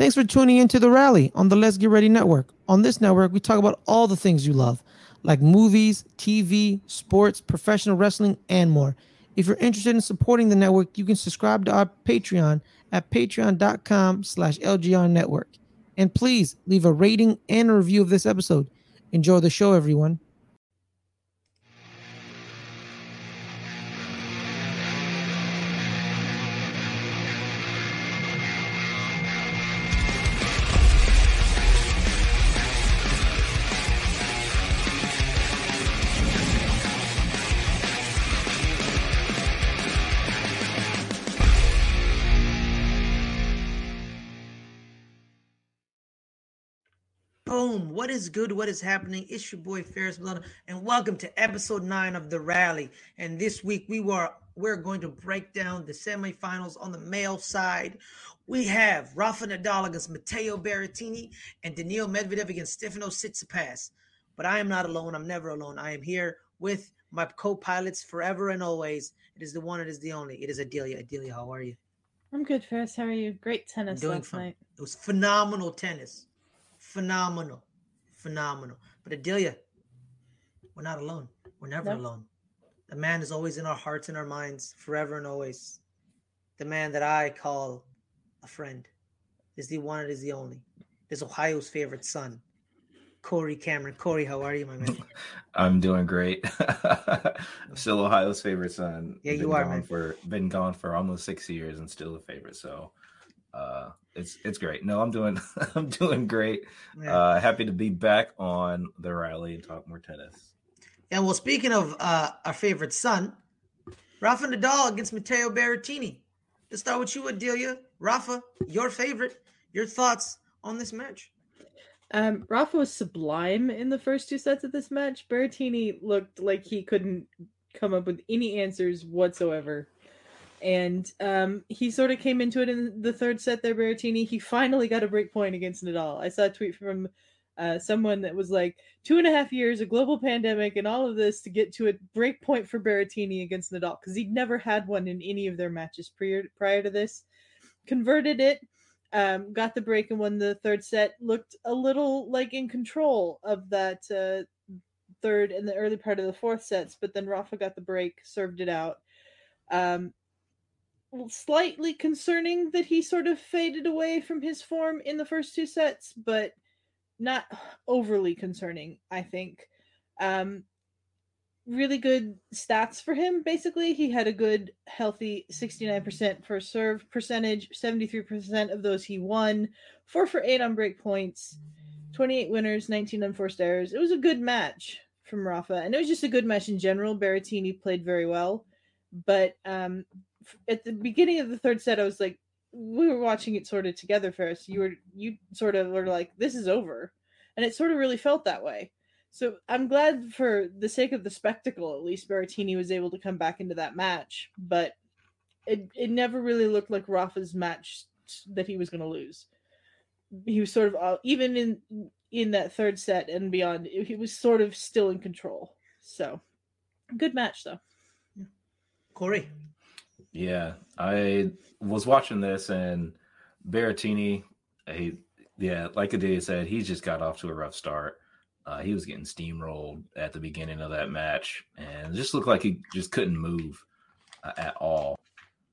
Thanks for tuning into the rally on the Let's Get Ready Network. On this network, we talk about all the things you love, like movies, TV, sports, professional wrestling, and more. If you're interested in supporting the network, you can subscribe to our Patreon at patreon.com slash network. And please leave a rating and a review of this episode. Enjoy the show, everyone. What is good? What is happening? It's your boy Fares Muthana, and welcome to episode nine of the rally. And this week we were we're going to break down the semifinals on the male side. We have Rafa Nadal against Matteo Berrettini and Daniil Medvedev against Stefano Tsitsipas. But I am not alone. I'm never alone. I am here with my co-pilots forever and always. It is the one. It is the only. It is Adelia. Adelia, how are you? I'm good, Fares. How are you? Great tennis doing last fun. night. It was phenomenal tennis. Phenomenal. Phenomenal. But Adelia, we're not alone. We're never No. alone. The man is always in our hearts and our minds, forever and always. The man that I call a friend is the one that is the only. Is Ohio's favorite son, Cory Cameron. Cory, how are you, my man? I'm doing great. still Ohio's favorite son. Yeah, you Been are, gone man. For been gone for almost six years and still a favorite. So, uh, it's it's great. No, I'm doing I'm doing great. Yeah. Uh, happy to be back on the rally and talk more tennis. and well, speaking of uh, our favorite son, Rafa Nadal against Matteo Berrettini. Let's start with you, Adelia. Rafa, your favorite. Your thoughts on this match? Um, Rafa was sublime in the first two sets of this match. Berrettini looked like he couldn't come up with any answers whatsoever. And um, he sort of came into it in the third set there, Berrettini. He finally got a break point against Nadal. I saw a tweet from uh, someone that was like, two and a half years, a global pandemic, and all of this to get to a break point for Berrettini against Nadal because he'd never had one in any of their matches prior, prior to this. Converted it, um, got the break and won the third set. Looked a little like in control of that uh, third and the early part of the fourth sets, but then Rafa got the break, served it out. Um, slightly concerning that he sort of faded away from his form in the first two sets, but not overly concerning, I think. Um, really good stats for him. Basically, he had a good, healthy 69% first serve percentage, 73% of those he won, four for eight on break points, 28 winners, 19 unforced errors. It was a good match from Rafa, and it was just a good match in general. Berrettini played very well, but um, at the beginning of the third set, I was like, we were watching it sort of together, Fares. You were you sort of were like, this is over, and it sort of really felt that way. So I'm glad for the sake of the spectacle, at least Berrettini was able to come back into that match, but it it never really looked like Rafa's match that he was going to lose. He was sort of uh, even in in that third set and beyond, he was sort of still in control. So good match though. Cory. Yeah, I was watching this and Berrettini, he, yeah, like Adia said, he just got off to a rough start. Uh, he was getting steamrolled at the beginning of that match and just looked like he just couldn't move uh, at all.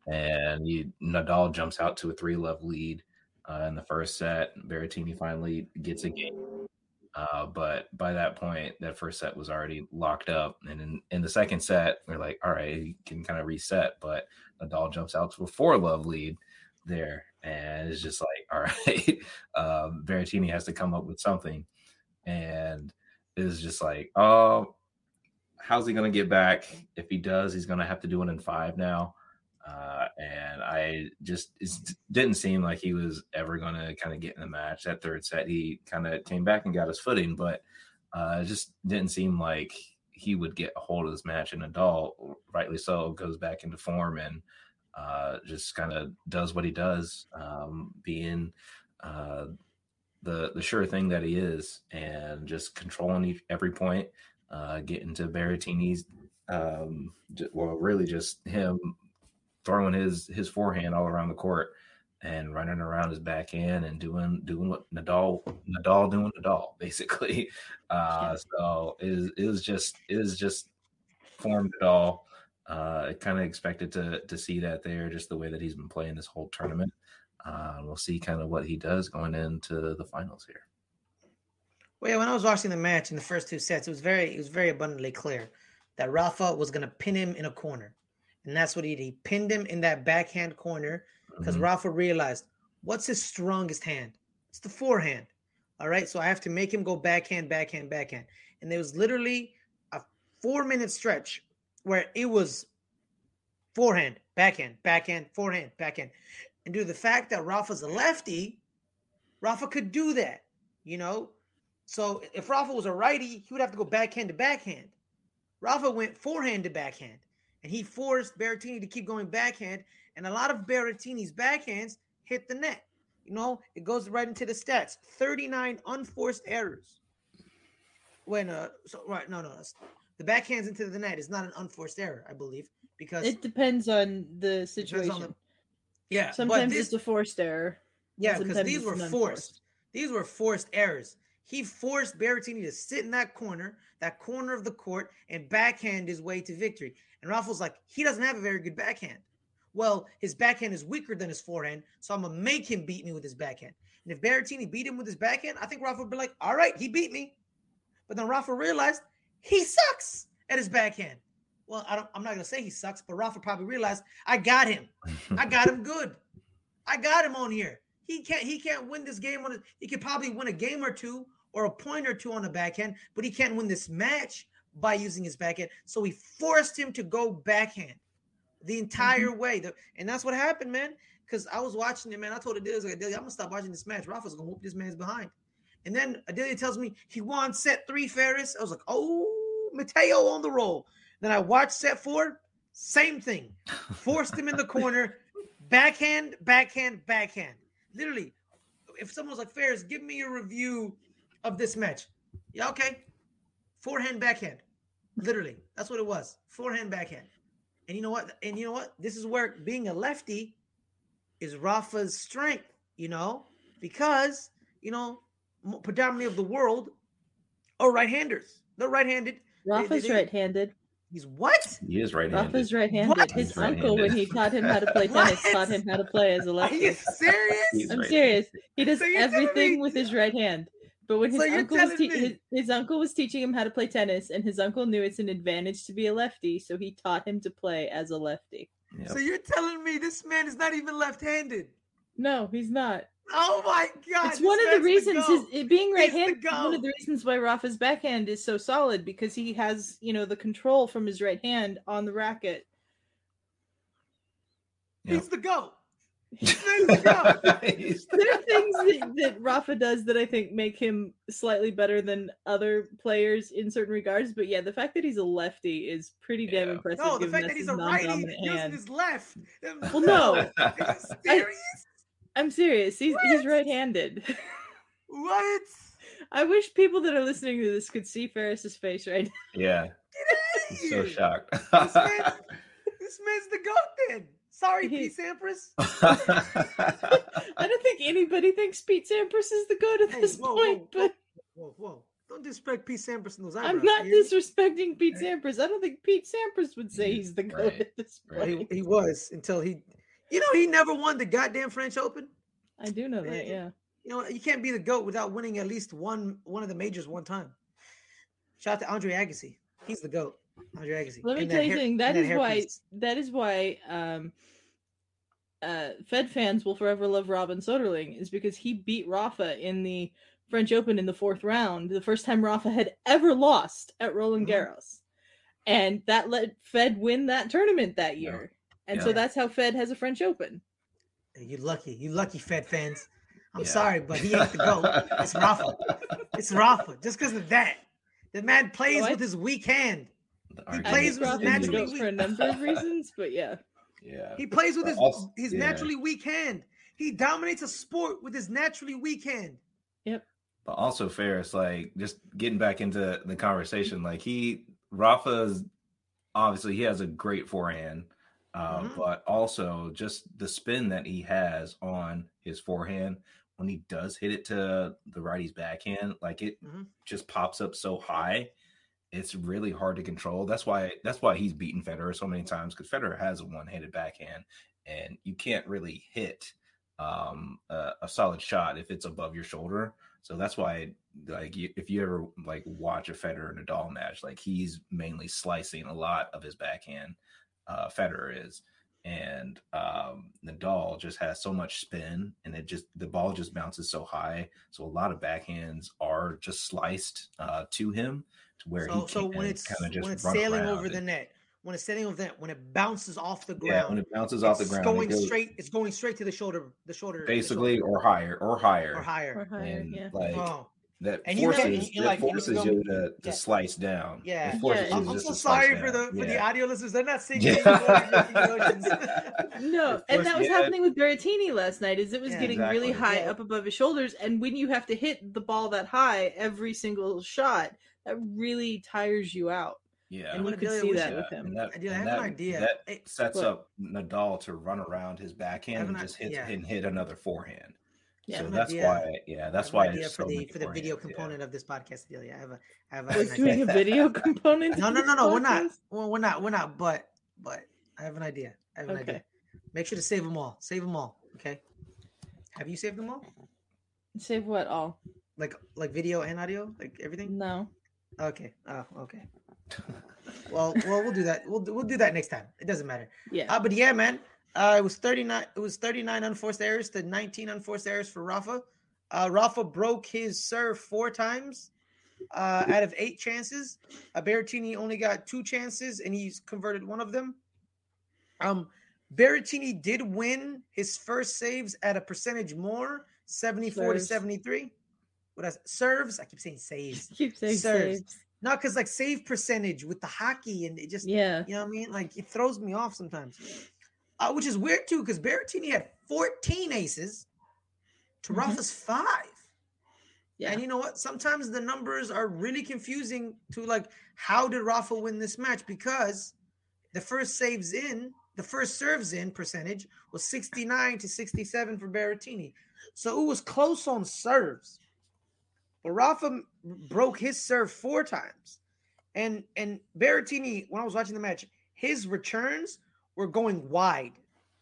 And he, Nadal jumps out to a three love lead uh, in the first set. Berrettini finally gets a game. Uh, but by that point, that first set was already locked up. And in, in the second set, we're like, all right, he can kind of reset. But Nadal jumps out to a four love lead there. And it's just like, all right, um, Berrettini has to come up with something. And it's just like, oh, how's he going to get back? If he does, he's going to have to do it in five now. Uh, and I just didn't seem like he was ever going to kind of get in the match. That third set, he kind of came back and got his footing, but uh, just didn't seem like he would get a hold of this match. And Nadal, rightly so, goes back into form and uh, just kind of does what he does, um, being uh, the the sure thing that he is, and just controlling each, every point, uh, getting to Berrettini's. Um, well, really just him throwing his his forehand all around the court and running around his backhand and doing doing what Nadal Nadal doing Nadal basically. Uh, so it was, it was just it was just formed at all. Uh, kind of expected to to see that there, just the way that he's been playing this whole tournament. Uh, we'll see kind of what he does going into the finals here. Well, yeah, when I was watching the match in the first two sets, it was very it was very abundantly clear that Rafa was going to pin him in a corner, and that's what he did. He pinned him in that backhand corner because mm-hmm. Rafa realized what's his strongest hand? It's the forehand. All right, so I have to make him go backhand, backhand, backhand, and there was literally a four minute stretch where it was forehand, backhand, backhand, forehand, backhand, and due to the fact that Rafa's a lefty, Rafa could do that, you know. So if Rafa was a righty, he would have to go backhand to backhand. Rafa went forehand to backhand, and he forced Berrettini to keep going backhand. And a lot of Berrettini's backhands hit the net. You know, it goes right into the stats 39 unforced errors. When, uh, so, right, no, no, the backhands into the net is not an unforced error, I believe, because it depends on the situation. On the, yeah, sometimes this, it's a forced error. Yeah, because these were forced. These were forced errors. He forced Berrettini to sit in that corner, that corner of the court, and backhand his way to victory. And Rafa's like, he doesn't have a very good backhand. Well, his backhand is weaker than his forehand, so I'm gonna make him beat me with his backhand. And if Berrettini beat him with his backhand, I think Rafa would be like, all right, he beat me. But then Rafa realized he sucks at his backhand. Well, I I'm not gonna say he sucks, but Rafa probably realized I got him. I got him good. I got him on here. He can't he can't win this game on it. He could probably win a game or two or a point or two on the backhand, but he can't win this match by using his backhand. So he forced him to go backhand the entire mm-hmm. way. And that's what happened, man. Because I was watching it, man. I told Adelia, like, Adelia, I'm gonna stop watching this match. Rafa's gonna whoop this man's behind. And then Adelia tells me he won set three, Fares. I was like, oh, Matteo on the roll. Then I watched set four, same thing. Forced him in the corner, backhand, backhand, backhand. Literally, if someone was like, Fares, give me a review of this match. Yeah, okay. Forehand, backhand. Literally, that's what it was. Forehand, backhand. And you know what? And you know what? This is where being a lefty is Rafa's strength, you know, because, you know, predominantly of the world are right-handers. They're right-handed. Rafa's they, they, right-handed. He's what? He is right-handed. Rafa's right-handed. What? His right-handed. uncle, when he taught him how to play tennis, taught him how to play as a lefty. Are you serious? I'm right serious. He does so everything with his right hand. But when his so uncle was te- his, his, uncle was teaching him how to play tennis, and his uncle knew it's an advantage to be a lefty, so he taught him to play as a lefty. Yep. So you're telling me this man is not even left-handed? No, he's not. Oh my god! It's one of the reasons his it being right-handed. One of the reasons why Rafa's backhand is so solid because he has you know the control from his right hand on the racket. Yep. He's the goat. there are things that, that, Rafa does that I think make him slightly better than other players in certain regards. But yeah, the fact that he's a lefty is pretty yeah. damn impressive. No, the fact that he's a righty using his left. Well, no. serious? I, am serious. He's what? he's right-handed. What? I wish people that are listening to this could see Fares's face right now. Yeah. He's so shocked. this, man, this man's the goat then. Sorry, Pete Sampras. I don't think anybody thinks Pete Sampras is the goat at hey, this whoa, point, whoa, but whoa, whoa, don't disrespect Pete Sampras in those eyebrows. I'm not disrespecting Pete Sampras. I don't think Pete Sampras would say he's the goat right. at this point. He, he, was until he, you know, he never won the goddamn French Open. I do know eh, that, yeah. You know, you can't be the goat without winning at least one one of the majors one time. Shout out to Andre Agassi. He's the goat. Andre Agassi. Let me tell you something. That is why. Piece. That is why. Um, uh, Fed fans will forever love Robin Soderling is because he beat Rafa in the French Open in the fourth round, the first time Rafa had ever lost at Roland mm-hmm. Garros. And that let Fed win that tournament that year. Yeah. And yeah. so that's how Fed has a French Open. You lucky. You lucky Fed fans. I'm yeah. sorry, but he ain't the GOAT. It's Rafa. It's Rafa. Just because of that. The man plays oh, with his weak hand. He plays with his naturally weak for a number of reasons, but yeah. Yeah. He plays with his also, his yeah. naturally weak hand. He dominates a sport with his naturally weak hand. Yep. But also Fares, like just getting back into the conversation, like he Rafa's obviously he has a great forehand. uh, Mhm. but also just the spin that he has on his forehand when he does hit it to the righty's backhand, like it Mhm. just pops up so high. It's really hard to control. That's why that's why he's beaten Federer so many times because Federer has a one-handed backhand, and you can't really hit um, a, a solid shot if it's above your shoulder. So that's why, like, if you ever like watch a Federer and a Nadal match, like he's mainly slicing a lot of his backhand. Uh, Federer is, and um, Nadal just has so much spin, and it just the ball just bounces so high. So a lot of backhands are just sliced uh, to him to where So, he so when it's kind of just when it's run sailing around over the net, when it's sailing over the net, when it bounces off the ground, yeah, ground, when it bounces off the it's ground, it going goes straight. It's going straight to the shoulder, the shoulder, the basically shoulder, or higher or higher or Or higher. higher, and yeah. like Oh, that And you forces have- and you- that like, you forces go- you to, to yeah. slice down. Yeah. Yeah, I'm, I'm so sorry for the down. for the audio listeners. They're not seeing Yeah. me going in the oceans. No, Of and that was yeah. happening with Berrettini last night. Is it was Yeah. getting really high Yeah. up above his shoulders, and when you have to hit the ball that high every single shot, that really tires you out. Yeah. And you wanna could see that with him. And that, I do- I and have an idea. That Hey, sets what? up Nadal to run around his backhand and just hit yeah. and hit another forehand. Yeah. so that's idea. why, yeah, that's I why idea it's for so the many for the video forehands, yeah. component of this podcast. Delia, I have a I have We're doing a video component. No, no, no, no. We're not. Well, we're not. We're not. But but I have an idea. I have an Okay. idea. Make sure to save them all. Save them all. Okay. Have you saved them all? Save what all? Like like video and audio, like everything. No. Okay. Oh, okay. Well, well, we'll do that. We'll do- we'll do that next time. It doesn't matter. Yeah. Uh, but yeah, man. Uh, it was 39. It was 39 unforced errors to 19 unforced errors for Rafa. Uh, Rafa broke his serve four times uh, out of eight chances. Uh, Berrettini only got two chances, and he's converted one of them. Um, Berrettini did win his first saves at a percentage more, 74 to 73. What else? Serves. I keep saying saves. Keep saying serves. saves. Not because like save percentage with the hockey, and it just Yeah. you know what I mean? Like it throws me off sometimes. Uh, which is weird too, because Berrettini had 14 aces to Mhm. Rafa's five. Yeah. And you know what? Sometimes the numbers are really confusing to like, how did Rafa win this match? Because the first saves in, the first serves in percentage was 69 to 67 for Berrettini. So it was close on serves. But Rafa broke his serve four times. And and Berrettini, when I was watching the match, his returns were going wide.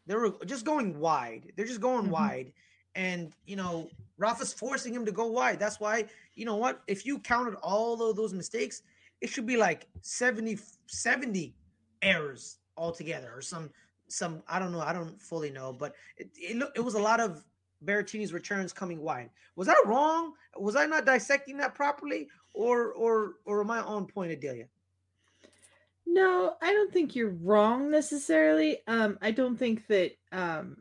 They were just going wide. They're just going Mhm. wide. And you know, Rafa's forcing him to go wide. That's why, you know what? If you counted all of those mistakes, it should be like 70, 70 errors altogether, or some some I don't know, I don't fully know, but it it, it was a lot of Berrettini's returns coming wide. Was I wrong? Was I not dissecting that properly, or or or am I on point, Adelia? No, I don't think you're wrong necessarily. Um, I don't think that um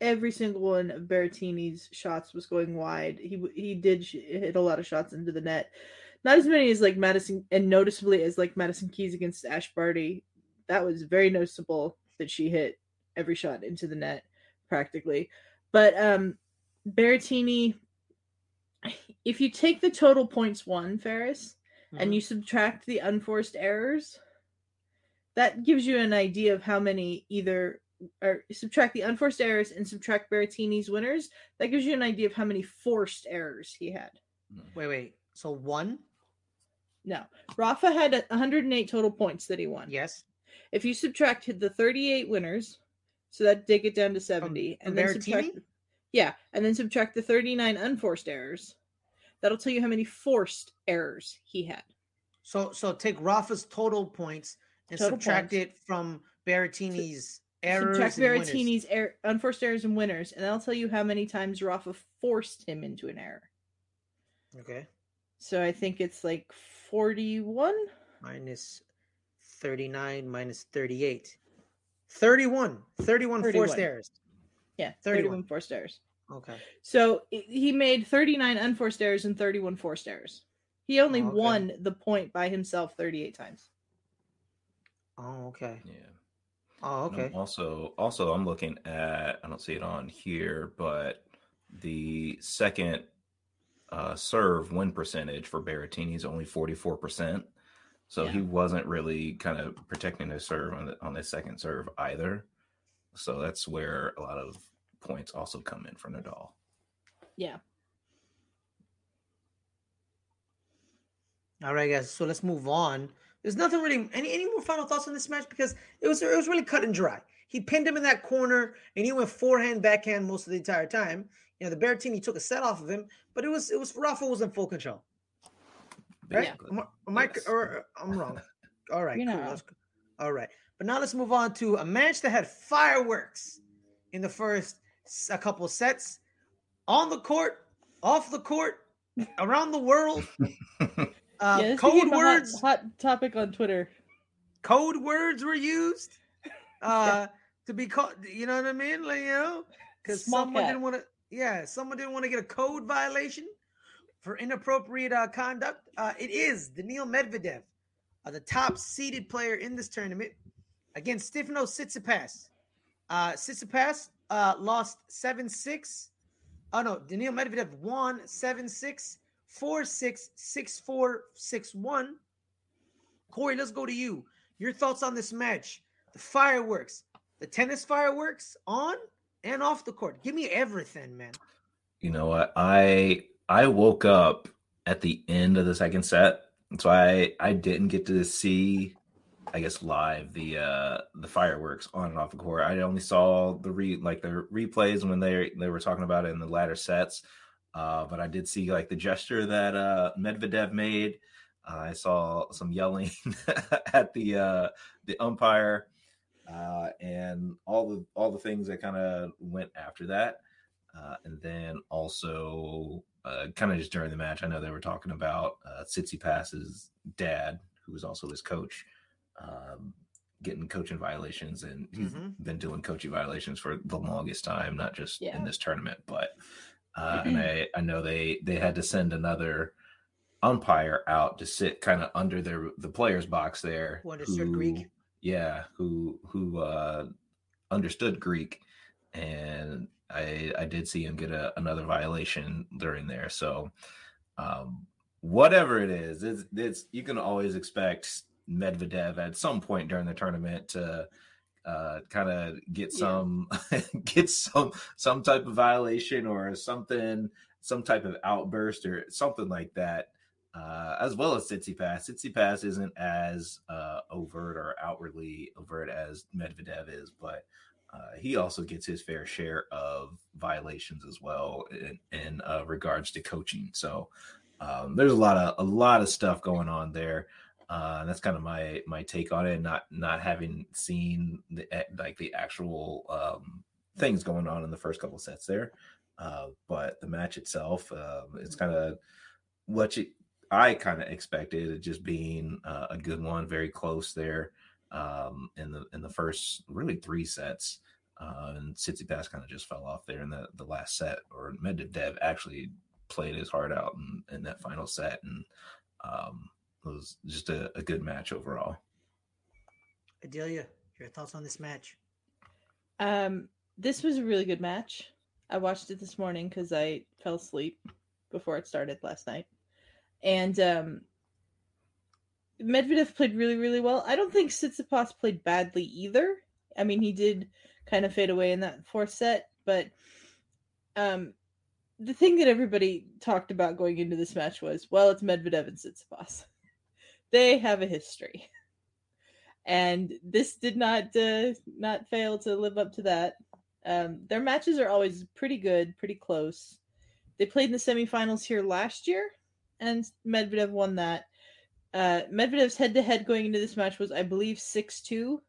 every single one of Berrettini's shots was going wide. He he did hit a lot of shots into the net, not as many as like Madison, and noticeably as like Madison Keys against Ash Barty. That was very noticeable that she hit every shot into the net practically. But um Berrettini, if you take the total points won, Fares, Mm-hmm. and you subtract the unforced errors, that gives you an idea of how many either or subtract the unforced errors and subtract Berrettini's winners. That gives you an idea of how many forced errors he had. wait, wait. So one, No, Rafa had 108 total points that he won. yes. If you subtracted the 38 winners, so that take it down to 70, from and then subtract, yeah, and then subtract the 39 unforced errors. That'll tell you how many forced errors he had. So so take Rafa's total points and Total subtract points. it from Berrettini's errors. subtract. Berrettini's er- unforced errors and winners, and that'll tell you how many times Rafa forced him into an error. Okay. So I think it's like 41. Minus 39 minus 38. 31. 31, forced 31. errors. Yeah, 31. 31 forced errors. Okay. So he made 39 unforced errors and 31 forced errors. He only Oh, okay. won the point by himself 38 times. Oh, okay. Yeah. Oh, And I'm okay. Also, also, I'm looking at. I don't see it on here, but the second uh, serve win percentage for Berrettini is only 44 percent. So Yeah. he wasn't really kind of protecting his serve on the, on his second serve either. So that's where a lot of points also come in for Nadal. Yeah. All right, guys. So let's move on. There's nothing really any any more final thoughts on this match because it was it was really cut and dry. He pinned him in that corner and he went forehand backhand most of the entire time. You know, the Berrettini took a set off of him, but it was it was Rafa was in full control. Right? basically. Am I, Yes. or I'm wrong. All right, cool. not That's cool. All right. But now let's move on to a match that had fireworks in the first a couple sets on the court, off the court, around the world. Uh, yeah, code a hot- words, hot, topic on Twitter. code words were used uh, to be called. You know what I mean? Like you know, because someone cat. didn't want to. Yeah, someone didn't want to get a code violation for inappropriate uh, conduct. Uh, it is Daniil Medvedev, uh, the top seeded player in this tournament, against Stefano Tsitsipas. Uh, Tsitsipas uh, lost seven six. Oh no, Daniil Medvedev won seven six. 4 6 6 4 6 1. Cory, let's go to you. Your thoughts on this match, the fireworks, the tennis fireworks on and off the court. Give me everything, man. You know what? I I woke up at the end of the second set, so I I didn't get to see, I guess live the uh the fireworks on and off the court. I only saw the re like the replays when they they were talking about it in the latter sets. Uh, but I did see like the gesture that uh Medvedev made. Uh, I saw some yelling at the uh the umpire, uh, and all the all the things that kind of went after that. Uh, and then also, uh, kind of just during the match, I know they were talking about uh, Pass's dad, who was also his coach, um, getting coaching violations, and he's Mhm. been doing coaching violations for the longest time, not just Yeah. in this tournament, but uh, and I I know they they had to send another umpire out to sit kind of under their the players box there Who understood Greek. yeah who who uh understood greek and i i did see him get a, another violation during there so um whatever it is it's, it's you can always expect medvedev at some point during the tournament to uh kind of get Yeah. some get some some type of violation or something some type of outburst or something like that uh, as well as Tsitsipas. Tsitsipas isn't as uh, overt or outwardly overt as Medvedev is, but uh, he also gets his fair share of violations as well in, in uh, regards to coaching. So um, there's a lot of a lot of stuff going on there. Uh, that's kind of my my take on it. Not not having seen the like the actual um, things going on in the first couple sets there, uh, but the match itself, um, it's kind of what you I kind of expected it just being uh, a good one, very close there um, in the in the first really three sets. Uh, and Tsitsipas kind of just fell off there in the, the last set, or Medvedev actually played his heart out in, in that final set, and um, it was just a, a good match overall. Adelia, your thoughts on this match? Um, this was a really good match. I watched it this morning because I fell asleep before it started last night, and um, Medvedev played really, really well. I don't think Tsitsipas played badly either. I mean, he did kind of fade away in that fourth set, but um, the thing that everybody talked about going into this match was, well, it's Medvedev and Tsitsipas. They have a history, and this did not uh, not fail to live up to that. Um, their matches are always pretty good, pretty close. They played in the semifinals here last year, and Medvedev won that. Uh, Medvedev's head to head going into this match was, I believe, 6 2.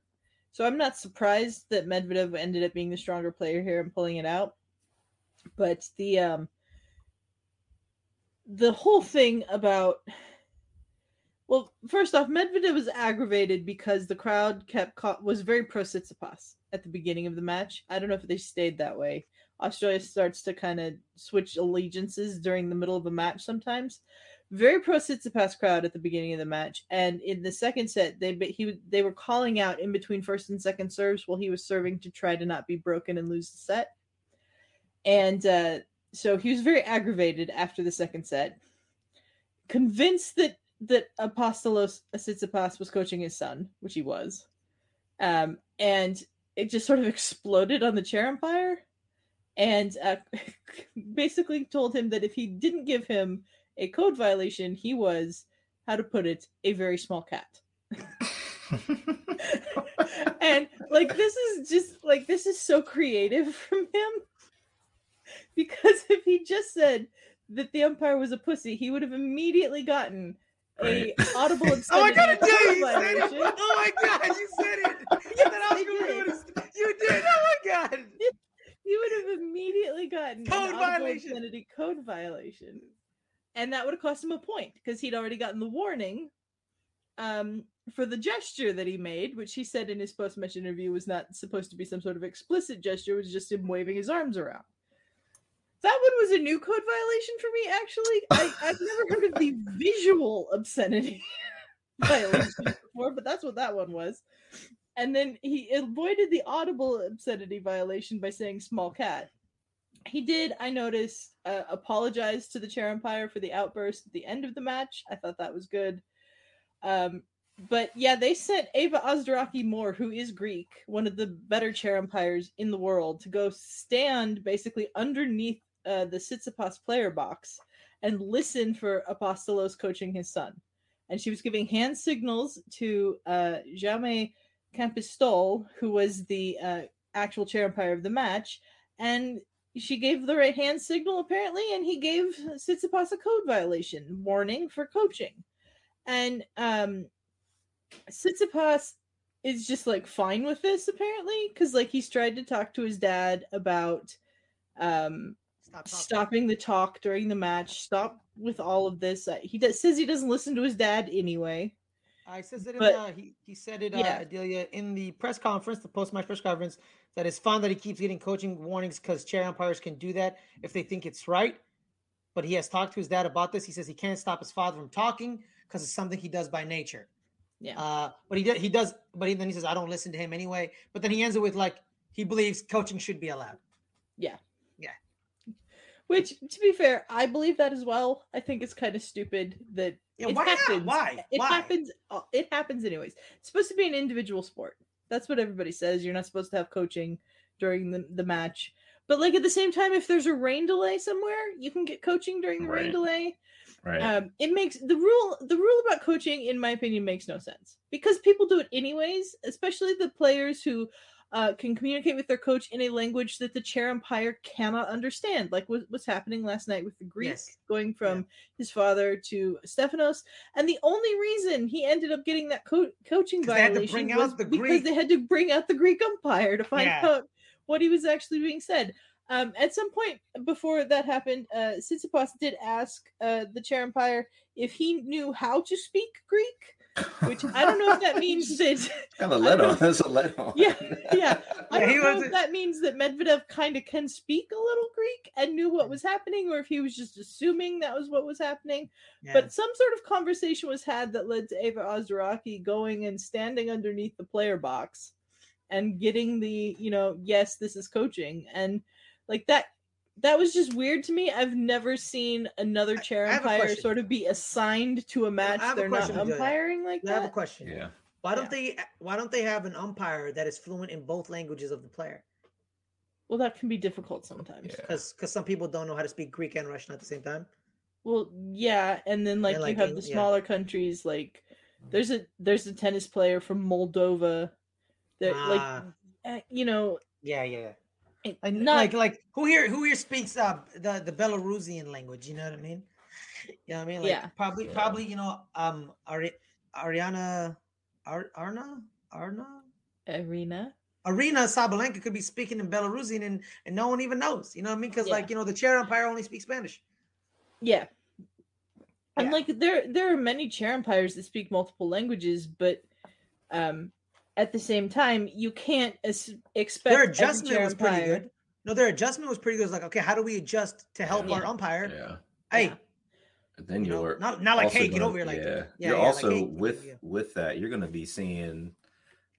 So I'm not surprised that Medvedev ended up being the stronger player here and pulling it out. But the um, the whole thing about well, first off, Medvedev was aggravated because the crowd kept ca- was very pro Tsitsipas at the beginning of the match. I don't know if they stayed that way. Australia starts to kind of switch allegiances during the middle of a match sometimes. Very pro Tsitsipas crowd at the beginning of the match, and in the second set, they he they were calling out in between first and second serves while he was serving to try to not be broken and lose the set. And uh, so he was very aggravated after the second set, convinced that that Apostolos Tsitsipas was coaching his son, which he was, um, and it just sort of exploded on the chair umpire, and uh, basically told him that if he didn't give him a code violation, he was, how to put it, a very small cat. and like this is just like this is so creative from him because if he just said that the umpire was a pussy, he would have immediately gotten Right. a audible Oh, I obscenity gotta tell you, you said it. Oh my god, you said it. You Yes, said I was I gonna did. You did. Oh my god. You would have immediately gotten Code an violation. code violation, and that would have cost him a point because he'd already gotten the warning um, for the gesture that he made, which he said in his post-match interview was not supposed to be some sort of explicit gesture; it was just him waving his arms around. That one was a new code violation for me. Actually, I, I've never heard of the visual obscenity violation before, but that's what that one was. And then he avoided the audible obscenity violation by saying small cat. He did, I noticed, uh, apologize to the chair umpire for the outburst at the end of the match. I thought that was good. Um, but yeah, they sent Eva Asderaki-Moore, who is Greek, one of the better chair umpires in the world, to go stand basically underneath uh, the Tsitsipas player box and listen for Apostolos coaching his son. And she was giving hand signals to uh, Jaume Campistol, who was the uh, actual chair umpire of the match, and she gave the right hand signal apparently, and he gave Tsitsipas a code violation warning for coaching. And um, Tsitsipas is just like fine with this apparently, because like he's tried to talk to his dad about um Stop stopping the talk during the match. Stop with all of this. He does, says he doesn't listen to his dad anyway. I says it in But- uh, he he said it uh, Adelia in the press conference, the post match press conference, that it's fun that he keeps getting coaching warnings because chair umpires can do that if they think it's right. But he has talked to his dad about this. He says he can't stop his father from talking because it's something he does by nature. Yeah. Uh, but he does he does but he, then he says I don't listen to him anyway. But then he ends it with like he believes coaching should be allowed. Yeah. Yeah. Which, to be fair, I believe that as well. I think it's kind of stupid that Yeah, it why not? happens. Why? It Why? happens. uh, It happens anyways. It's supposed to be an individual sport. That's what everybody says. You're not supposed to have coaching during the, the match. But like at the same time, if there's a rain delay somewhere, you can get coaching during the rain delay. Right. Um, it makes the rule the rule about coaching, in my opinion, makes no sense because people do it anyways, especially the players who uh, can communicate with their coach in a language that the chair umpire cannot understand, like what, what's happening last night with the Greek Yes. going from his father to Stefanos. And the only reason he ended up getting that co- coaching 'Cause they had to violation was the because they had to bring out the Greek umpire to find Yeah. out what he was actually being said. Um, at some point before that happened, uh, Tsitsipas did ask uh, the chair umpire if he knew how to speak Greek, which I don't know if that means that. Kind of let on. That's a let on. Yeah, yeah. I don't he know if that means that Medvedev kind of can speak a little Greek and knew what was happening, or if he was just assuming that was what was happening. Yeah. But some sort of conversation was had that led to Eva Asderaki going and standing underneath the player box and getting the, you know, yes, this is coaching. And like that that was just weird to me. I've never seen another chair I have umpire sort of be assigned to a match they're not question for you. umpiring like that. I have a question. Yeah. Why don't Yeah. they why don't they have an umpire that is fluent in both languages of the player? Well, that can be difficult sometimes. Yeah. Because because some people don't know how to speak Greek and Russian at the same time. Well, yeah, and then like, like, you have in- the yeah. smaller countries like there's a there's a tennis player from Moldova that Ah. like uh, you know Yeah, yeah. It- Like, not like like who here who here speaks uh the the Belarusian language? You know what I mean? You know what I mean? Like Yeah. probably Yeah. probably you know um Ari- Ariana Ar- Arna Arna arena. Aryna Sabalenka could be speaking in Belarusian and and no one even knows. You know what I mean? Because Yeah. like you know the chair umpire only speaks Spanish. Yeah. And Yeah. like there there are many chair umpires that speak multiple languages, but um at the same time you can't as- expect Their adjustment was pretty umpire- good. No, their adjustment was pretty good. It's like, okay, how do we adjust to help Yeah. our umpire? Yeah. Hey, Yeah. And then you you're not not like, hey, get gonna- over here, like, yeah. yeah, you're yeah, like, also hey, with yeah. with that you're going to be seeing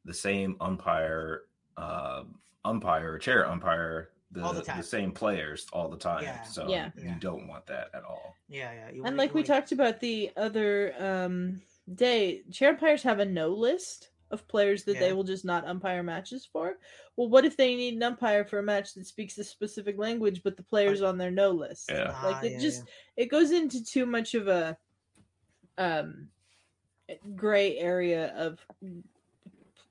the same umpire uh umpire chair umpire the, All the the, same players all the time. Yeah. So Yeah. you Yeah. don't want that at all. Yeah, yeah. You And like you we wanna- talked about the other um, day, chair umpires have a no list of players that Yeah. they will just not umpire matches for. Well, what if they need an umpire for a match that speaks a specific language, but the players on their no list? Yeah. Ah, Like it yeah, just it goes into too much of a um gray area of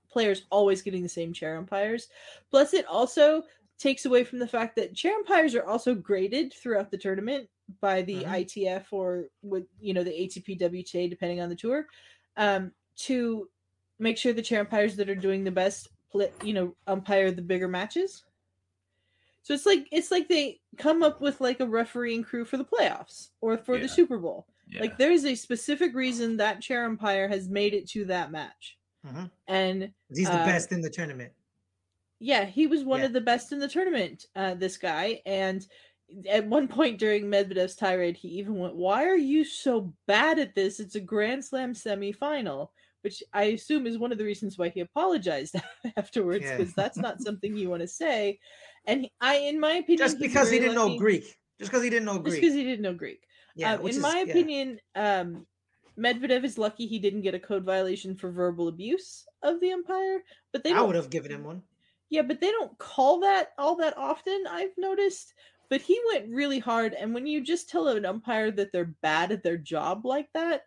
players always getting the same chair umpires. Plus, it also takes away from the fact that chair umpires are also graded throughout the tournament by the Mhm. ITF or with you know the ATP WTA depending on the tour um, to make sure the chair umpires that are doing the best you know umpire the bigger matches. So it's like it's like they come up with like a refereeing crew for the playoffs or for Yeah. the Super Bowl. Yeah. Like there is a specific reason that chair umpire has made it to that match. Mhm. And He's the uh, best in the tournament. yeah, he was one Yeah. of the best in the tournament, uh, this guy. And at one point during Medvedev's tirade, he even went, Why are you so bad at this? It's a Grand Slam semifinal, which I assume is one of the reasons why he apologized afterwards, Yeah. because that's not something you want to say. And he- I, in my opinion, Just because he didn't know Greek. Just because he didn't know Just Greek. because he didn't know Greek. Yeah, Um, in is- my yeah. opinion, um, Medvedev is lucky he didn't get a code violation for verbal abuse of the umpire. But they I would have given him one. yeah, but they don't call that all that often. I've noticed. But he went really hard, and when you just tell an umpire that they're bad at their job like that,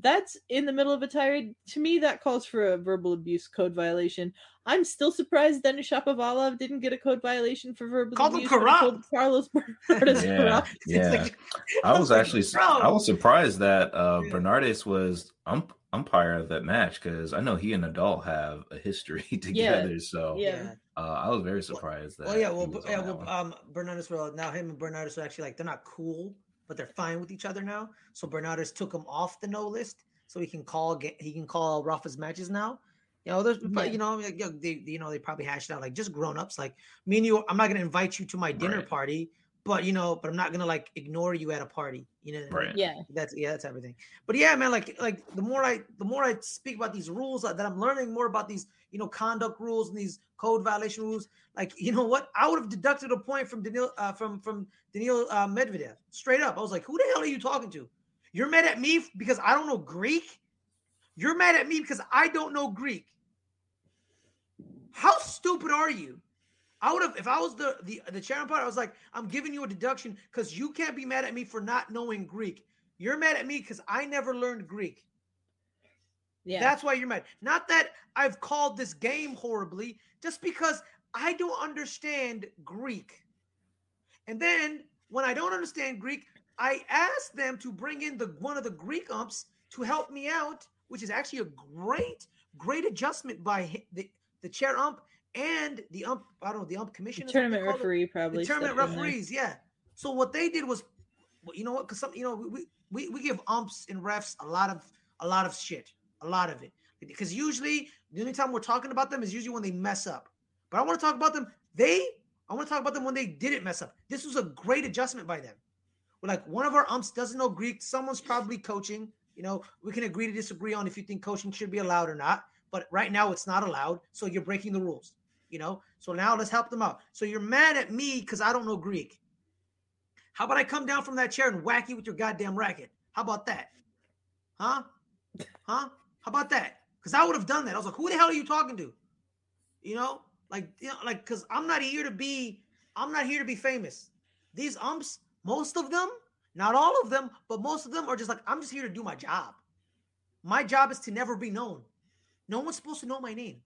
that's in the middle of a tirade. To me, that calls for a verbal abuse code violation. I'm still surprised Denis Shapovalov didn't get a code violation for verbal Called him abuse. when he corrupt. Carlos Bernardes Yeah, corrupt. Yeah. like- I was actually bro. I was surprised that uh, Bernardes was ump- umpire of that match because I know he and Nadal have a history together. So Yeah. uh, I was very surprised that. Well, yeah, he well, was yeah, well, um, Bernardes, well, now him and Bernardes are actually like they're not cool, but they're fine with each other now. So Bernardes took him off the no list, so he can call ga- he can call Rafa's matches now. You know, there's Yeah. you know, like, yeah, they you know they probably hashed out like just grown ups. Like me and you, I'm not gonna invite you to my dinner Right. party, but you know, but I'm not gonna like ignore you at a party. You know, what I mean? Right. Yeah. that's yeah that's everything but yeah man like like the more i the more i speak about these rules that i'm learning more about these you know conduct rules and these code violation rules like you know what i would have deducted a point from daniil uh, from from daniil uh, medvedev straight up i was like who the hell are you talking to you're mad at me because i don't know greek you're mad at me because i don't know greek how stupid are you I would have if I was the the the chair umpire. I was like, I'm giving you a deduction because you can't be mad at me for not knowing Greek. You're mad at me because I never learned Greek. Yeah. That's why you're mad. Not that I've called this game horribly, just because I don't understand Greek. And then when I don't understand Greek, I ask them to bring in the one of the Greek umps to help me out, which is actually a great, great adjustment by the the chair ump and the ump. I don't know the ump commission. The is what they tournament call it? referee probably the tournament stepped in there. referees, yeah. So what they did was, well, you know what? Because some, you know, we, we we give umps and refs a lot of a lot of shit, a lot of it. Because usually the only time we're talking about them is usually when they mess up. But I want to talk about them. They, I want to talk about them when they didn't mess up. This was a great adjustment by them. We're like one of our umps doesn't know Greek. Someone's probably coaching. You know, we can agree to disagree on if you think coaching should be allowed or not. But right now it's not allowed, so you're breaking the rules. You know, so now let's help them out. So you're mad at me because I don't know Greek. How about I come down from that chair and whack you with your goddamn racket? How about that? Huh? Huh? How about that? Because I would have done that. I was like, who the hell are you talking to? You know, like, you know, like, because I'm not here to be, I'm not here to be famous. These umps, most of them, not all of them, but most of them are just like, I'm just here to do my job. My job is to never be known. No one's supposed to know my name.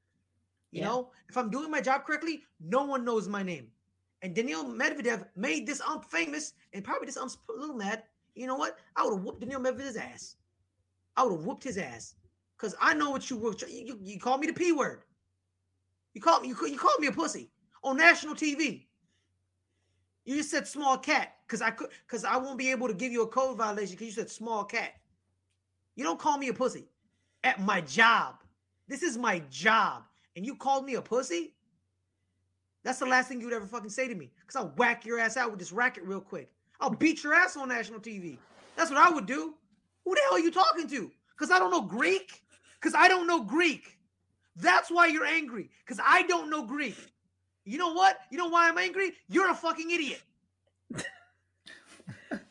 You Yeah. know, if I'm doing my job correctly, no one knows my name. And Daniil Medvedev made this ump famous, and probably this ump's a little mad. You know what? I would have whooped Daniil Medvedev's ass. I would have whooped his ass because I know what you were. You, you, you called me the p word. You called me. You, you called me a pussy on national TV. You just said small cat because I could because I won't be able to give you a code violation because you said small cat. You don't call me a pussy at my job. This is my job, and you called me a pussy. That's the last thing you would ever fucking say to me. Because I'll whack your ass out with this racket real quick. I'll beat your ass on national TV. That's what I would do. Who the hell are you talking to? Because I don't know Greek? Because I don't know Greek. That's why you're angry. Because I don't know Greek. You know what? You know why I'm angry? You're a fucking idiot.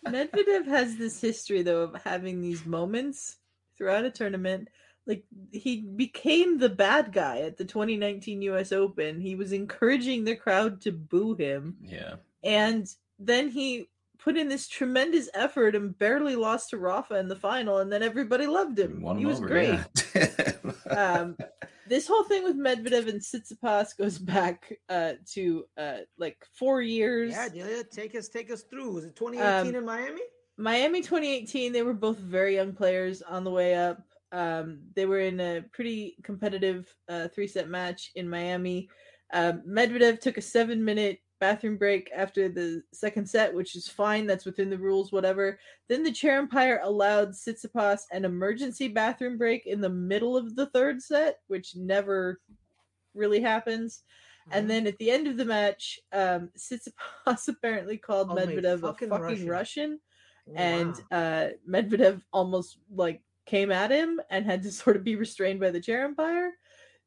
Medvedev has this history though of having these moments throughout a tournament. Like he became the bad guy at the 2019 US Open. He was encouraging the crowd to boo him. Yeah. And then he put in this tremendous effort and barely lost to Rafa in the final, and then everybody loved him. Won he him was over, great. yeah. um, this whole thing with Medvedev and Tsitsipas goes back uh, to uh, like four years. Yeah, Delia, take us take us through. Was it 2018 Um, in Miami? Miami 2018, they were both very young players on the way up. Um, they were in a pretty competitive uh, three set match in Miami. Um, Medvedev took a seven minute bathroom break after the second set, which is fine. That's within the rules, whatever. Then the chair umpire allowed Tsitsipas an emergency bathroom break in the middle of the third set, which never really happens. And Mhm. then at the end of the match, um, Tsitsipas apparently called Called me Medvedev fucking a fucking Russian. Russian Wow. and uh Medvedev almost like came at him and had to sort of be restrained by the chair umpire.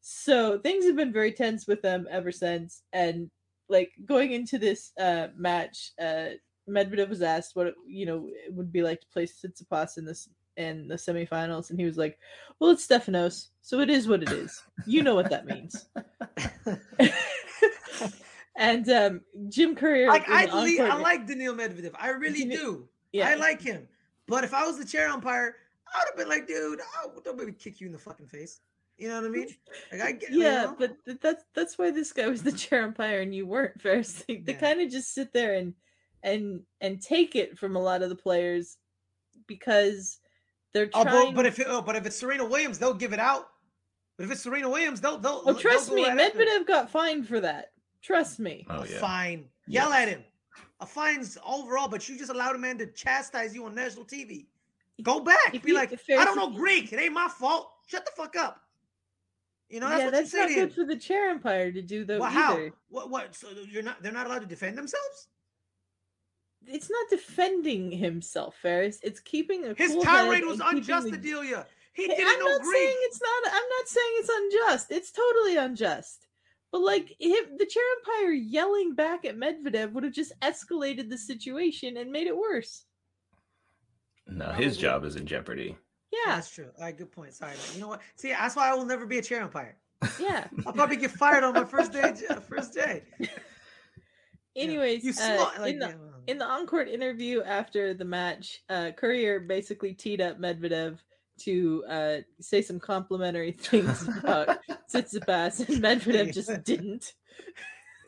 So things have been very tense with them ever since. And like going into this uh match, uh Medvedev was asked what it, you know it would be like to play Tsitsipas in this in the semifinals, and he was like, "Well, it's Stefanos, so it is what it is. You know what that means." and um Jim Courier, like I, I like Daniil Medvedev. I really Daniil- do. yeah, I like him. But if I was the chair umpire, I would have been like, dude, I would don't maybe kick you in the fucking face. You know what I mean? Like I get, you yeah, know? but that's that's why this guy was the chair umpire and you weren't first. They, they Yeah. kind of just sit there and and and take it from a lot of the players because they're Oh, trying. but, but if it, oh, but if it's Serena Williams, they'll give it out. But if it's Serena Williams, they'll they'll. oh, they'll trust go me, right after. Medvedev got fined for that. Trust me. Oh yeah. fine. Yell Yes. at him. A fine's overall, but you just allowed a man to chastise you on national TV. Go back. If Be you- like, if I don't know Greek. It ain't my fault. Shut the fuck up. You know that's yeah, what that's not good for the chair umpire to do though Well, how? either. What? What? So you're not? They're not allowed to defend themselves. It's not defending himself, Fares. It's keeping a His cool tirade was unjust, the- Adelia. He didn't I'm know not Greek. saying it's not. I'm not saying it's unjust. It's totally unjust. But like, him, the chair umpire yelling back at Medvedev would have just escalated the situation and made it worse. No, his job is in jeopardy. Yeah, That's true. All right, good point. Sorry. You know what? See, that's why I will never be a chair umpire. yeah. I'll probably get fired on my first day. First day. Yeah. Anyways, you uh. Like, in the yeah, in the on-court interview after the match, uh, Courier basically teed up Medvedev to uh, say some complimentary things about Tsitsipas, and Medvedev just didn't.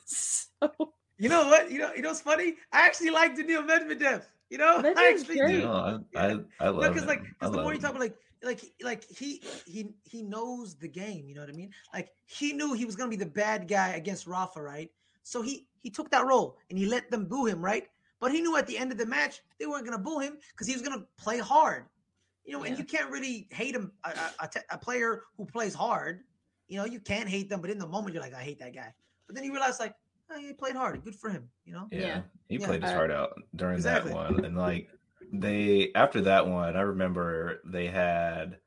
So You know what? You know, you know what's funny? I actually like Daniil Medvedev. You know, I actually great. Do. know, I, I, I love because him. like I because the more you talk about like like like he he he knows the game you know what i mean? Like he knew he was gonna be the bad guy against rafa right? So he he took that role and he let them boo him right? But he knew at the end of the match they weren't gonna boo him because he was gonna play hard. You know and you can't really hate him a, a- a a player who plays hard. You know you can't hate them but in the moment you're like i hate that guy. But then you realize like oh, he played hard good for him you know Yeah, Yeah. he Yeah. played his heart out during exactly. that one, and like they after that one, I remember they had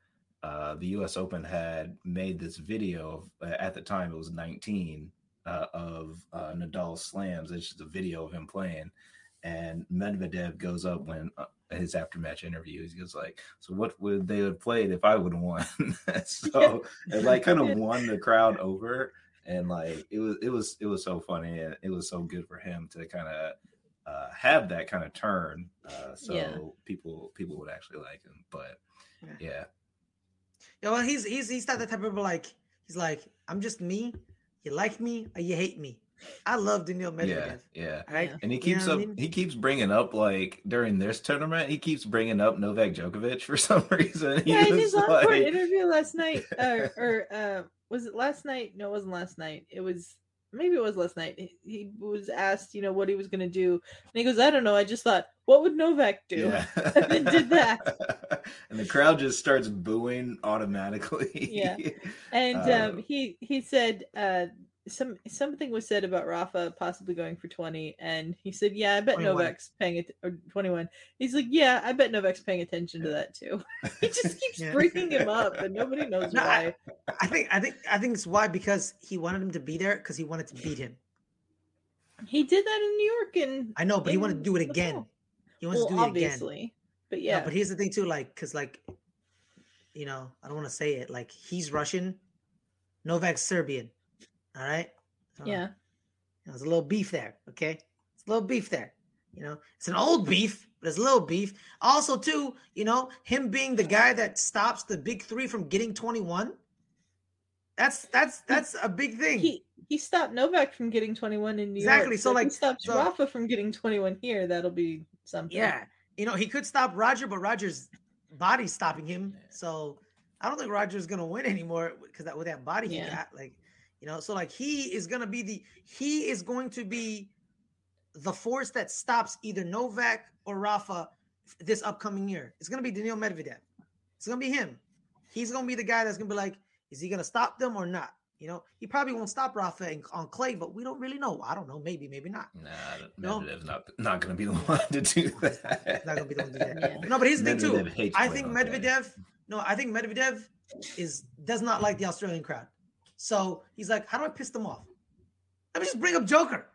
uh the U.S. Open had made this video of, uh, at the time it was 19 uh, of uh, Nadal slams. It's just a video of him playing, and Medvedev goes up when uh, his after match interview. He goes like, "So what would they have played if I would have won?" so it like kind of won the crowd over and like it was it was it was so funny and it was so good for him to kind of uh, have that kind of turn uh, so Yeah. people people would actually like him but Yeah. yeah Yeah, well, he's he's he's not the type of like he's like I'm just me. You like me or you hate me. I love Daniil yeah Medvedev. yeah All right, Yeah. and he You keeps know up I mean? he keeps bringing up like during this tournament he keeps bringing up Novak Djokovic for some reason He yeah, in was his encore like- interview last night, or, or uh, was it last night? No, it wasn't last night. It was maybe it was last night. He- was asked, you know, what he was going to do, and he goes, "I don't know. I just thought, what would Novak do?" Yeah. And then did that. and the crowd just starts booing automatically. Yeah. And Uh, um, he he said uh, some something was said about Rafa possibly going for twenty, and he said, "Yeah, I bet 21. Novak's paying it or twenty one." He's like, "Yeah, I bet Novak's paying attention to that too." he just keeps Yeah. bringing him up, and nobody knows No, why. I- I think I think I think it's why because he wanted him to be there because he wanted to beat him. He did that in New York, and I know, but he wanted to do it again. He wants well, to do it again. obviously, but No, yeah, but here's the thing too, like, cause like, you know, I don't want to say it. Like, he's Russian, Novak's Serbian. All right. So, yeah, There's a little beef there. Okay. It's a little beef there. You know, it's an old beef, but it's a little beef. Also, too, you know, him being the guy that stops the big three from getting 21. That's that's that's a big thing. he he stopped Novak from getting 21 in New Exactly, York. Exactly. So, he like, stops so- Rafa from getting 21 here. That'll be something. yeah. You know, he could stop Roger, but Roger's body's stopping him. So I don't think Roger's gonna win anymore because that with that body he got, like, you know, so like he is gonna be the he is going to be the force that stops either Novak or Rafa this upcoming year. It's gonna be Daniil Medvedev. It's gonna be him. He's gonna be the guy that's gonna be like, is he gonna stop them or not? You know, he probably won't stop Rafa in, on clay, but we don't really know. I don't know. Maybe, maybe not. Nah, No. Medvedev's not not going to be the one to do that. He's not gonna be the one to do that. Yeah. No, but here's the thing too. I think on clay. Medvedev. No, I think Medvedev is does not like the Australian crowd. So he's like, how do I piss them off? Let me just bring up Joker.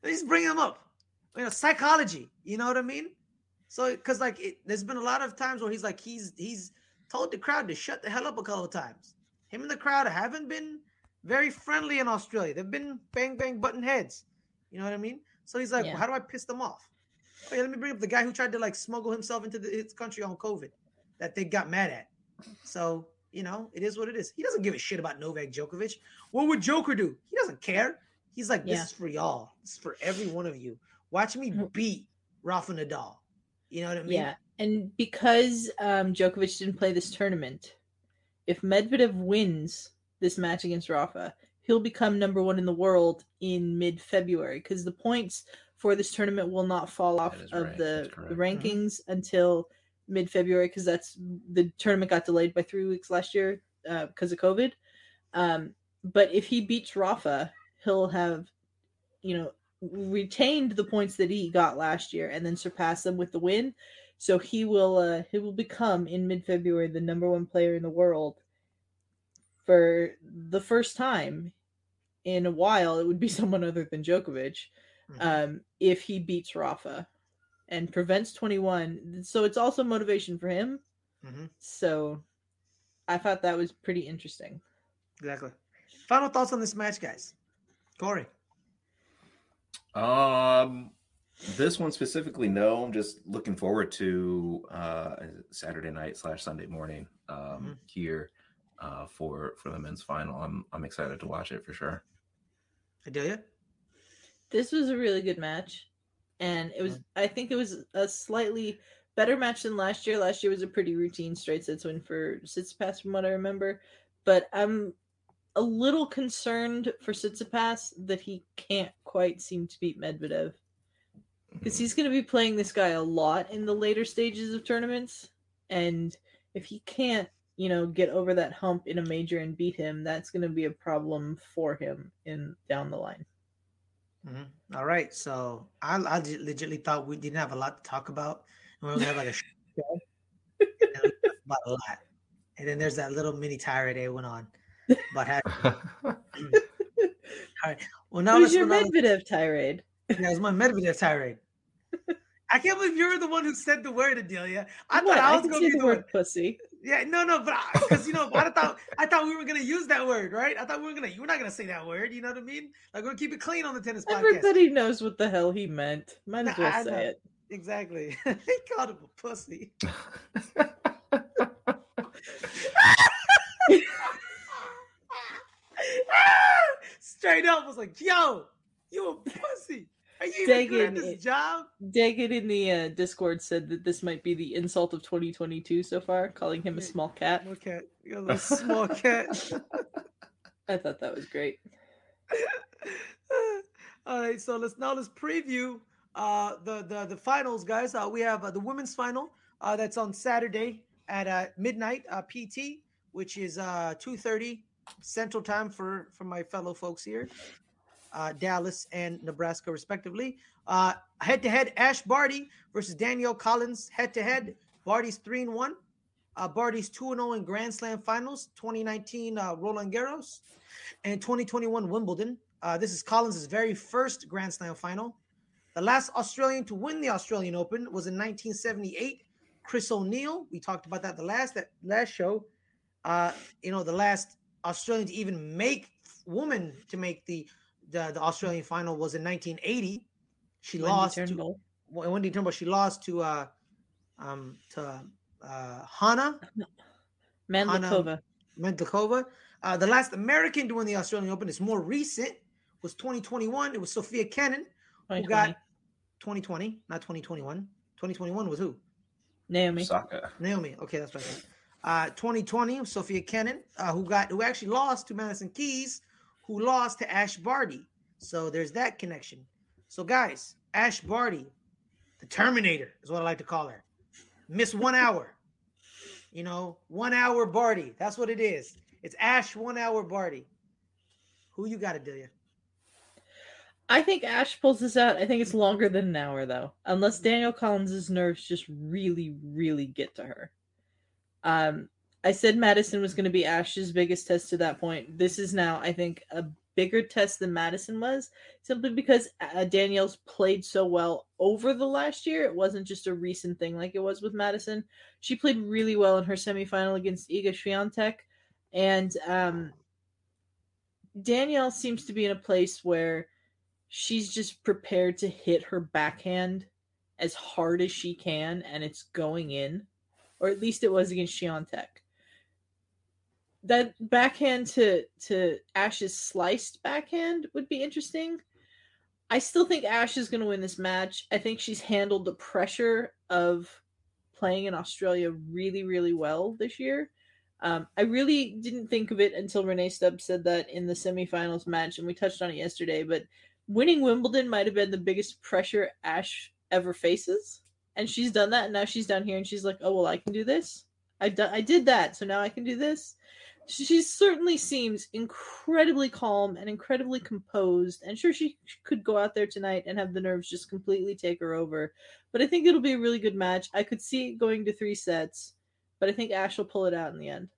Let me just bring him up. You know, psychology. You know what I mean? So, because like, it, there's been a lot of times where he's like, he's he's told the crowd to shut the hell up a couple of times. Him and the crowd haven't been very friendly in Australia. They've been bang bang button heads. You know what I mean? So he's like, Yeah. well, how do I piss them off? Oh yeah, let me bring up the guy who tried to like smuggle himself into the, his country on COVID that they got mad at. So you know, it is what it is. He doesn't give a shit about Novak Djokovic. What would Joker do? He doesn't care. He's like, this Yeah. is for y'all. This is for every one of you. Watch me Mhm. beat Rafa Nadal. You know what I mean? Yeah, and because um, Djokovic didn't play this tournament, if Medvedev wins this match against Rafa, he'll become number one in the world in mid-February because the points for this tournament will not fall off of right, the, that's the correct. Mhm. rankings until mid-February because that's the tournament got delayed by three weeks last year because of COVID. Um, but if he beats Rafa, he'll have, you know, retained the points that he got last year and then surpass them with the win. So he will uh he will become in mid February the number one player in the world for the first time in a while. It would be someone other than Djokovic Mhm. um, if he beats Rafa and prevents 21. So it's also motivation for him. Mhm. So I thought that was pretty interesting. Exactly. Final thoughts on this match, guys. Cory. Um, this one specifically, no. I'm just looking forward to uh Saturday night slash Sunday morning um Mhm. here uh for for the men's final. I'm I'm excited to watch it for sure. Adelia? This was a really good match. And it was I think it was a slightly better match than last year. Last year was a pretty routine straight sets win for Tsitsipas from what I remember. But I'm a little concerned for Tsitsipas that he can't quite seem to beat Medvedev. because he's going to be playing this guy a lot in the later stages of tournaments and if he can't you know get over that hump in a major and beat him that's going to be a problem for him in down the line Mhm. All right. So I, I legitly thought we didn't have a lot to talk about. And we were going to have like a show. and we talked about a lot. And then there's that little mini tirade they went on. About how, well, now who's let's your medvedev tirade Yeah, it was my Medvedev tirade. I can't believe you're the one who said the word, Adelia. I What? thought I was going to be the the word pussy Yeah, no, no, but because you know, I thought I thought we were gonna use that word, right? I thought we were gonna you were not gonna say that word. You know what I mean? Like we're gonna keep it clean on the tennis podcast. everybody knows what the hell he meant might as well I say it Exactly. he called him a pussy. Straight up was like, yo, you a pussy. Are you even good at Dang this job? in the uh, discord said that this might be the insult of 2022 so far calling him a small cat Small cat. You're a little small cat. i thought that was great All right, so let's now let's preview uh the the the finals, guys. Uh, we have uh, the women's final uh, that's on Saturday at uh, midnight uh, PT, which is uh 2:30 Central Time for for my fellow folks here, uh, Dallas and Nebraska respectively. Head to head, Ash Barty versus Danielle Collins. Head to head, Barty's three and one. Uh, Barty's two and zero in Grand Slam finals, 2019 uh, Roland Garros and 2021 Wimbledon. Uh, this is Collins' very first Grand Slam final. The last Australian to win the Australian Open was in 1978. Chris O'Neil. We talked about that the last that last show. Uh, you know, the last Australian to even make woman to make the the, the Australian final was in 1980. She Wendy lost Turnbull. to Wendy Turnbull. She lost to uh um to uh Hana Mandlikova. Mendlikova. Uh, the last American to win the Australian Open is more recent. Was 2021. It was Sofia Kenin who 2020. got 2020, not 2021. 2021 was who? Naomi. Osaka. Naomi. Okay, that's right. Uh, 2020, Sofia Kenin, uh, who got who actually lost to Madison Keys, who lost to Ash Barty. So there's that connection. So guys, Ash Barty, the Terminator is what I like to call her. Miss one hour. You know, one hour Barty. That's what it is. It's Ash one hour Barty. Who you got you? I think Ash pulls this out. I think it's longer than an hour though, unless Danielle Collins' nerves just really, really get to her. Um, I said Madison was going to be Ash's biggest test to that point. This is now, I think, a bigger test than Madison was, simply because uh, Danielle's played so well over the last year. It wasn't just a recent thing like it was with Madison. She played really well in her semifinal against Iga Swiatek, and um, Danielle seems to be in a place where she's just prepared to hit her backhand as hard as she can, and it's going in, or at least it was against Swiatek. That backhand to to Ash's sliced backhand would be interesting. I still think Ash is going to win this match. I think she's handled the pressure of playing in Australia really, really well this year. Um, I really didn't think of it until Rennae Stubbs said that in the semifinals match, and we touched on it yesterday. But winning Wimbledon might have been the biggest pressure Ash ever faces, and she's done that. And now she's down here, and she's like, "Oh well, I can do this. I do- I did that, so now I can do this." She she certainly seems incredibly calm and incredibly composed. And sure, she could go out there tonight and have the nerves just completely take her over. But I think it'll be a really good match. I could see it going to three sets, but I think Ash will pull it out in the end.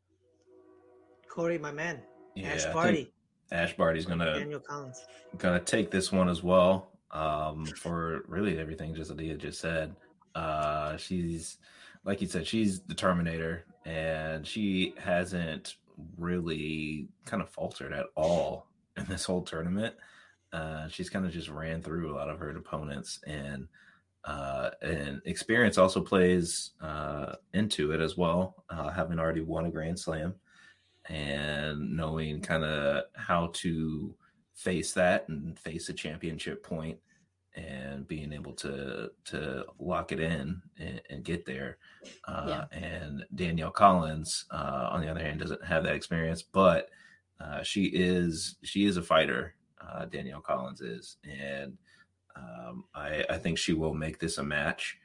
Cory, my man. Yeah, Ash I Barty. Ash Barty's gonna Danielle Collins. gonna take this one as well. Um, for really everything just Adia just said. Uh, she's like you said, she's the Terminator, and she hasn't really kind of faltered at all in this whole tournament. Uh, she's kind of just ran through a lot of her opponents, and uh, and experience also plays uh, into it as well. Uh, having already won a Grand Slam, and knowing kind of how to face that and face a championship point and being able to to lock it in and, and get there uh, and danielle collins uh, on the other hand doesn't have that experience but uh, she is she is a fighter uh, danielle collins is and um, I, I think she will make this a match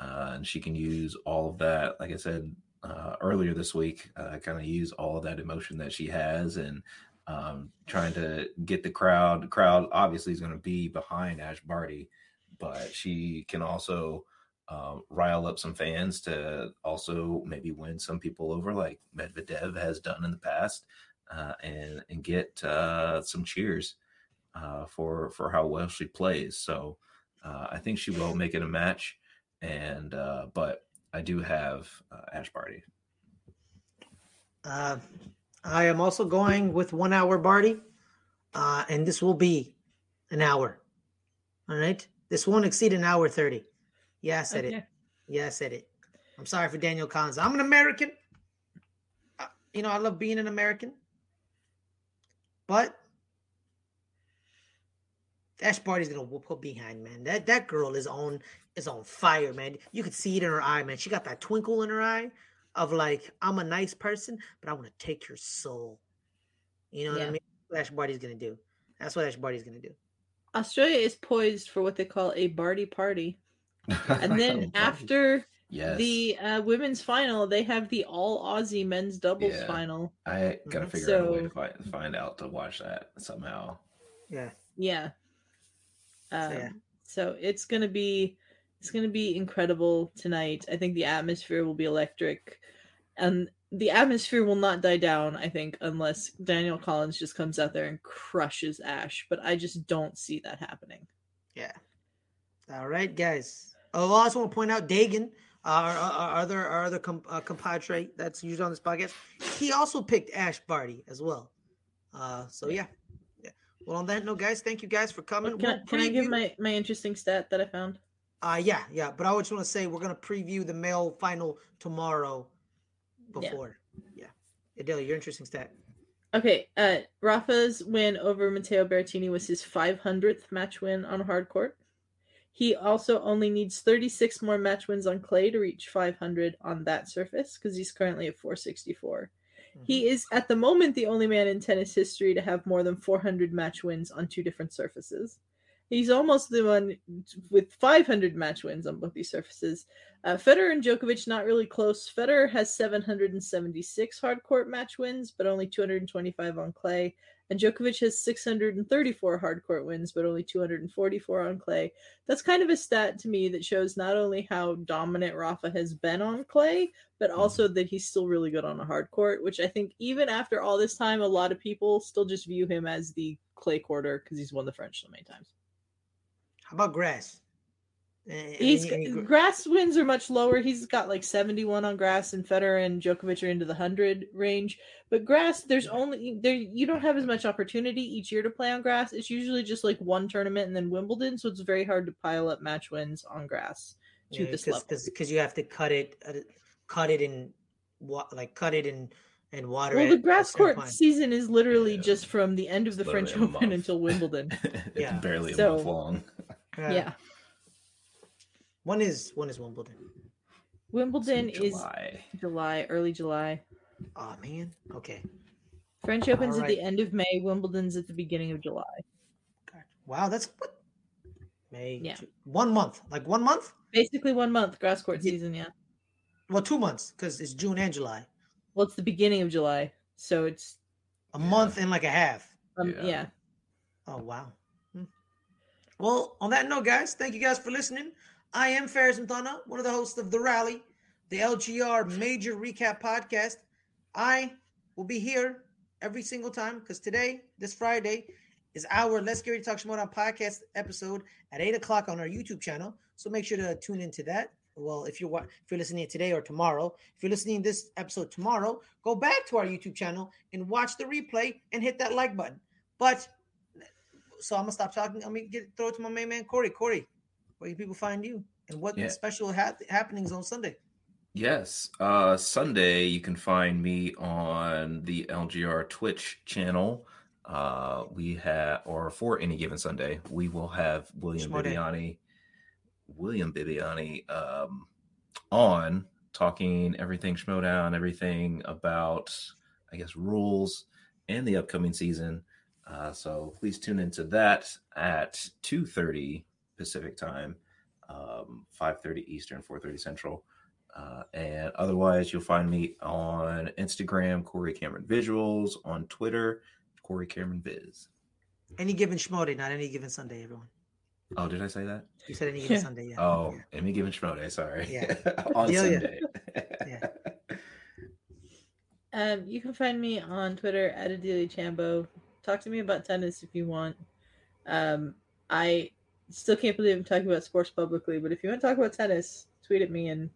uh, and she can use all of that like i said uh, earlier this week uh, kind of use all of that emotion that she has and um, trying to get the crowd. The crowd obviously is going to be behind Ash Barty, but she can also um, rile up some fans to also maybe win some people over, like Medvedev has done in the past, uh, and and get uh, some cheers uh, for for how well she plays. So uh, I think she will make it a match, and uh, but I do have uh, Ash Barty. I am also going with one hour Barty, uh, and this will be an hour. All right, this won't exceed an hour thirty. Yeah, I said it. Yeah, I said it. I'm sorry for Danielle Collins. I'm an American. Uh, you know, I love being an American, but Ash Barty's gonna whoop her behind, man. That that girl is on is on fire, man. You could see it in her eye, man. She got that twinkle in her eye of like, I'm a nice person, but I want to take your soul. You know what I mean? That's what Ash Barty's gonna do. That's what Ash Barty's gonna do. Australia is poised for what they call a Barty party. And then after yes, the uh, women's final, they have the all Aussie men's doubles Yeah. final. I gotta Mhm. figure out a way to find, find out to watch that somehow. Yeah. Yeah. Um, yeah. So it's gonna be it's gonna be incredible tonight. I think the atmosphere will be electric, and the atmosphere will not die down, I think, unless Danielle Collins just comes out there and crushes Ash. But I just don't see that happening. Yeah. All right, guys. Oh, I also want to point out Dagan, our, our, our other our other com, uh, compadre that's used on this podcast. He also picked Ash Barty as well. Uh, so yeah. yeah. Well, on that note, guys, thank you guys for coming. Can, I, can I give my, my interesting stat that I found? Uh, yeah, yeah. But I just want to say we're gonna preview the male final tomorrow. Yeah. Before, yeah. Adele, your interesting stat. Okay, uh, Rafa's win over Matteo Berrettini was his 500th match win on hard court. He also only needs 36 more match wins on clay to reach 500 on that surface because he's currently at 464. He is at the moment the only man in tennis history to have more than 400 match wins on two different surfaces. He's almost the one with 500 match wins on both these surfaces. Uh, Federer and Djokovic not really close. Federer has 776 hard court match wins, but only 225 on clay. And Djokovic has 634 hard court wins, but only 244 on clay. That's kind of a stat to me that shows not only how dominant Rafa has been on clay, but also that he's still really good on a hard court, which I think even after all this time, a lot of people still just view him as the clay courter because he's won the French so many times. How about grass? Eh, He's any- any grass wins are much lower. He's got like 71 on grass, and Federer and Djokovic are into the hundred range. But grass, there's only there you don't have as much opportunity each year to play on grass. It's usually just like one tournament and then Wimbledon, so it's very hard to pile up match wins on grass to Yeah, this cause, level. Cause, 'cause you have to cut it, uh, cut it in, what like cut it in, in water. Well, the grass court point. season is literally Yeah. just from the end of the French Open month. until Wimbledon. it's Yeah. barely a month long. Yeah. yeah. When is when is Wimbledon? Wimbledon It's in is July. July, early July. Oh man. Okay. French Open's at the end of May. Wimbledon's at the beginning of July. God. Wow, that's what. May. Yeah. Ju- One month, like one month. Basically, one month grass court Yeah. season. Yeah. Well, two months because it's June and July. Well, it's the beginning of July, so it's A month and like a half. um, Yeah. yeah. Oh wow. Well, on that note, guys, thank you guys for listening. I am Fares Muthana, one of the hosts of The Rally, the LGR Major Recap Podcast. I will be here every single time because today, this Friday, is our Let's Get Ready to Talk Shimoda podcast episode at 8 o'clock on our YouTube channel. So make sure to tune into that. Well, if you're if you're listening today or tomorrow, if you're listening this episode tomorrow, go back to our YouTube channel and watch the replay and hit that like button. But so I'm gonna stop talking. Let me get throw it to my main man Cory. Cory, where can people find you and what Yeah. special hap happenings on Sunday? Yes. Uh Sunday you can find me on the LGR Twitch channel. Uh we have or for any given Sunday, we will have William day. Bibbiani William Bibbiani um on talking everything Schmoedown, everything about I guess rules and the upcoming season. Uh so please tune into that at 2:30 Pacific time, um 5:30 Eastern, 4:30 Central. Uh, and otherwise, you'll find me on Instagram, Cory Cameron Visuals, on Twitter, Cory Cameron Viz. Any given Schmode, not any given Sunday, everyone. Oh, did I say that? You said any given Yeah. Sunday, yeah. Oh, yeah. any given Schmoday, sorry. Yeah. on Deal. Sunday. Yeah. Um, you can find me on Twitter at Adelia Chambo. Talk to me about tennis if you want. Um, I still can't believe I'm talking about sports publicly, but if you want to talk about tennis, tweet at me and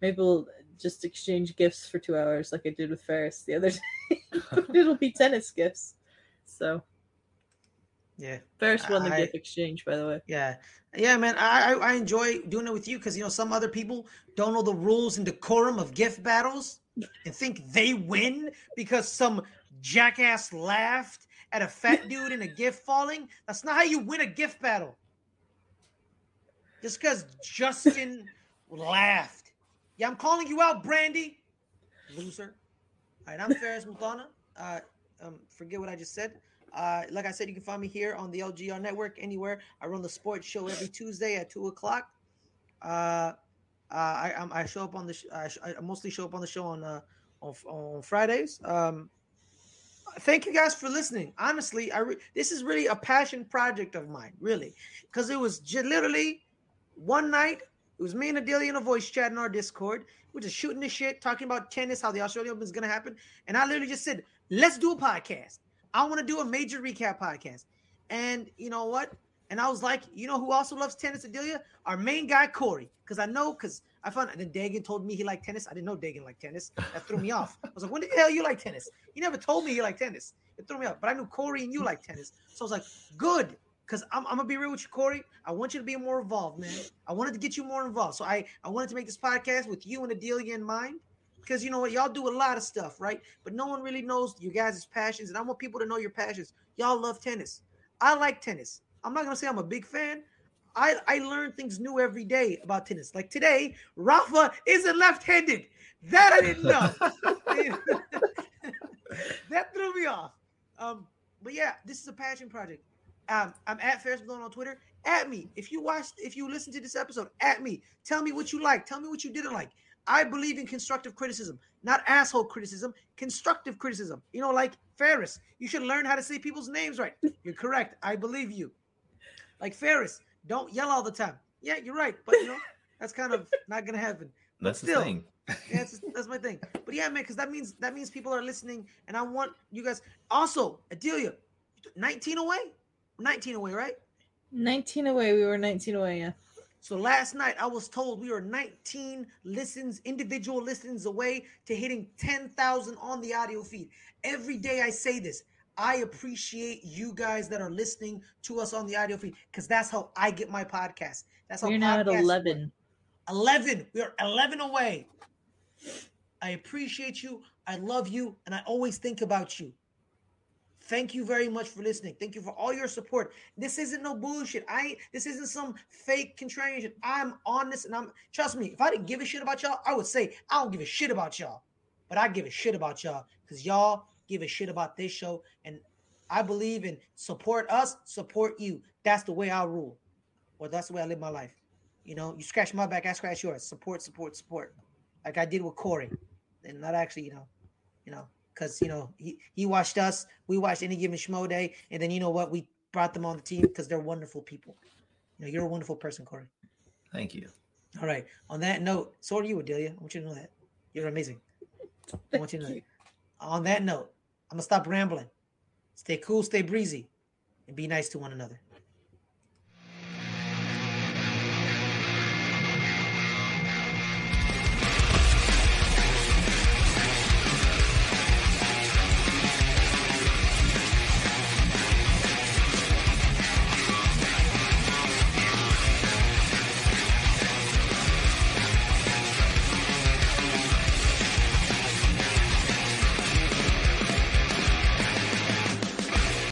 maybe we'll just exchange gifts for two hours like I did with Fares the other day. It'll be tennis gifts. So Yeah. Fares won the I- gift exchange, by the way. Yeah, yeah, man. I I, I enjoy doing it with you because you know some other people don't know the rules and decorum of gift battles and think they win because some jackass laughed at a fat dude in a gift falling. That's not how you win a gift battle. Just because Justin laughed. Yeah, I'm calling you out, Brandy. Loser. All right, I'm Fares Muthana. Uh, um, forget what I just said. Uh, like I said, you can find me here on the LGR network anywhere. I run the sports show every Tuesday at two o'clock. Uh, uh, I I show up on the sh- I, sh- I mostly show up on the show on uh on, on Fridays. Um, thank you guys for listening. Honestly, I re- this is really a passion project of mine, really, because it was literally one night It was me and Adelia in a voice chat in our Discord. We're just shooting the shit, talking about tennis, how the Australian Open is going to happen. And I literally just said, let's do a podcast. I want to do a major recap podcast. And you know what? And I was like, you know who also loves tennis, Adelia? Our main guy, Cory. Because I know, because I found, and then Dagan told me he liked tennis. I didn't know Dagan liked tennis. That threw me off. I was like, when the hell you like tennis? He never told me he liked tennis. It threw me off. But I knew Cory and you like tennis. So I was like, good. Because I'm, I'm, gonna be real with you, Cory. I want you to be more involved, man. I wanted to get you more involved. So I, I wanted to make this podcast with you and Adelia in mind. Because you know what, y'all do a lot of stuff, right? But no one really knows you guys' passions. And I want people to know your passions. Y'all love tennis. I like tennis. I'm not gonna say I'm a big fan. I, I learn things new every day about tennis. Like today, Rafa isn't left-handed. That I didn't know. that threw me off. Um, but yeah, this is a passion project. Um, I'm at Fares Malone on Twitter. At me. If you watched, if you listen to this episode, at me. Tell me what you like. Tell me what you didn't like. I believe in constructive criticism, not asshole criticism, constructive criticism. You know, like Fares, you should learn how to say people's names right. You're correct. I believe you. Like Fares, don't yell all the time. Yeah, you're right. But you know, that's kind of not gonna happen. That's still, the thing. yeah, that's, that's my thing. But yeah, man, because that means that means people are listening, and I want you guys. Also, Adelia, 19 away, 19 away, right? 19 away. We were 19 away. Yeah. So last night I was told we were 19 listens, individual listens away to hitting 10,000 on the audio feed. Every day I say this. I appreciate you guys that are listening to us on the audio feed because that's how I get my podcast. That's how We're now at podcasts 11. work. 11. We are 11 away. I appreciate you. I love you. And I always think about you. Thank you very much for listening. Thank you for all your support. This isn't no bullshit. I this isn't some fake contrarian. I'm honest and I'm trust me, if I didn't give a shit about y'all, I would say I don't give a shit about y'all. But I give a shit about y'all because y'all give a shit about this show. And I believe in support us, support you. That's the way I rule. Or that's the way I live my life. You know, you scratch my back, I scratch yours. Support, support, support. Like I did with Cory. And not actually, you know, you know, because you know, he, he watched us, we watched any given schmo day, and then you know what? We brought them on the team because they're wonderful people. You know, you're a wonderful person, Cory. Thank you. All right. On that note, so are you, Adelia. I want you to know that. You're amazing. I want you to know that. On that note, I'm gonna stop rambling. Stay cool, stay breezy, and be nice to one another.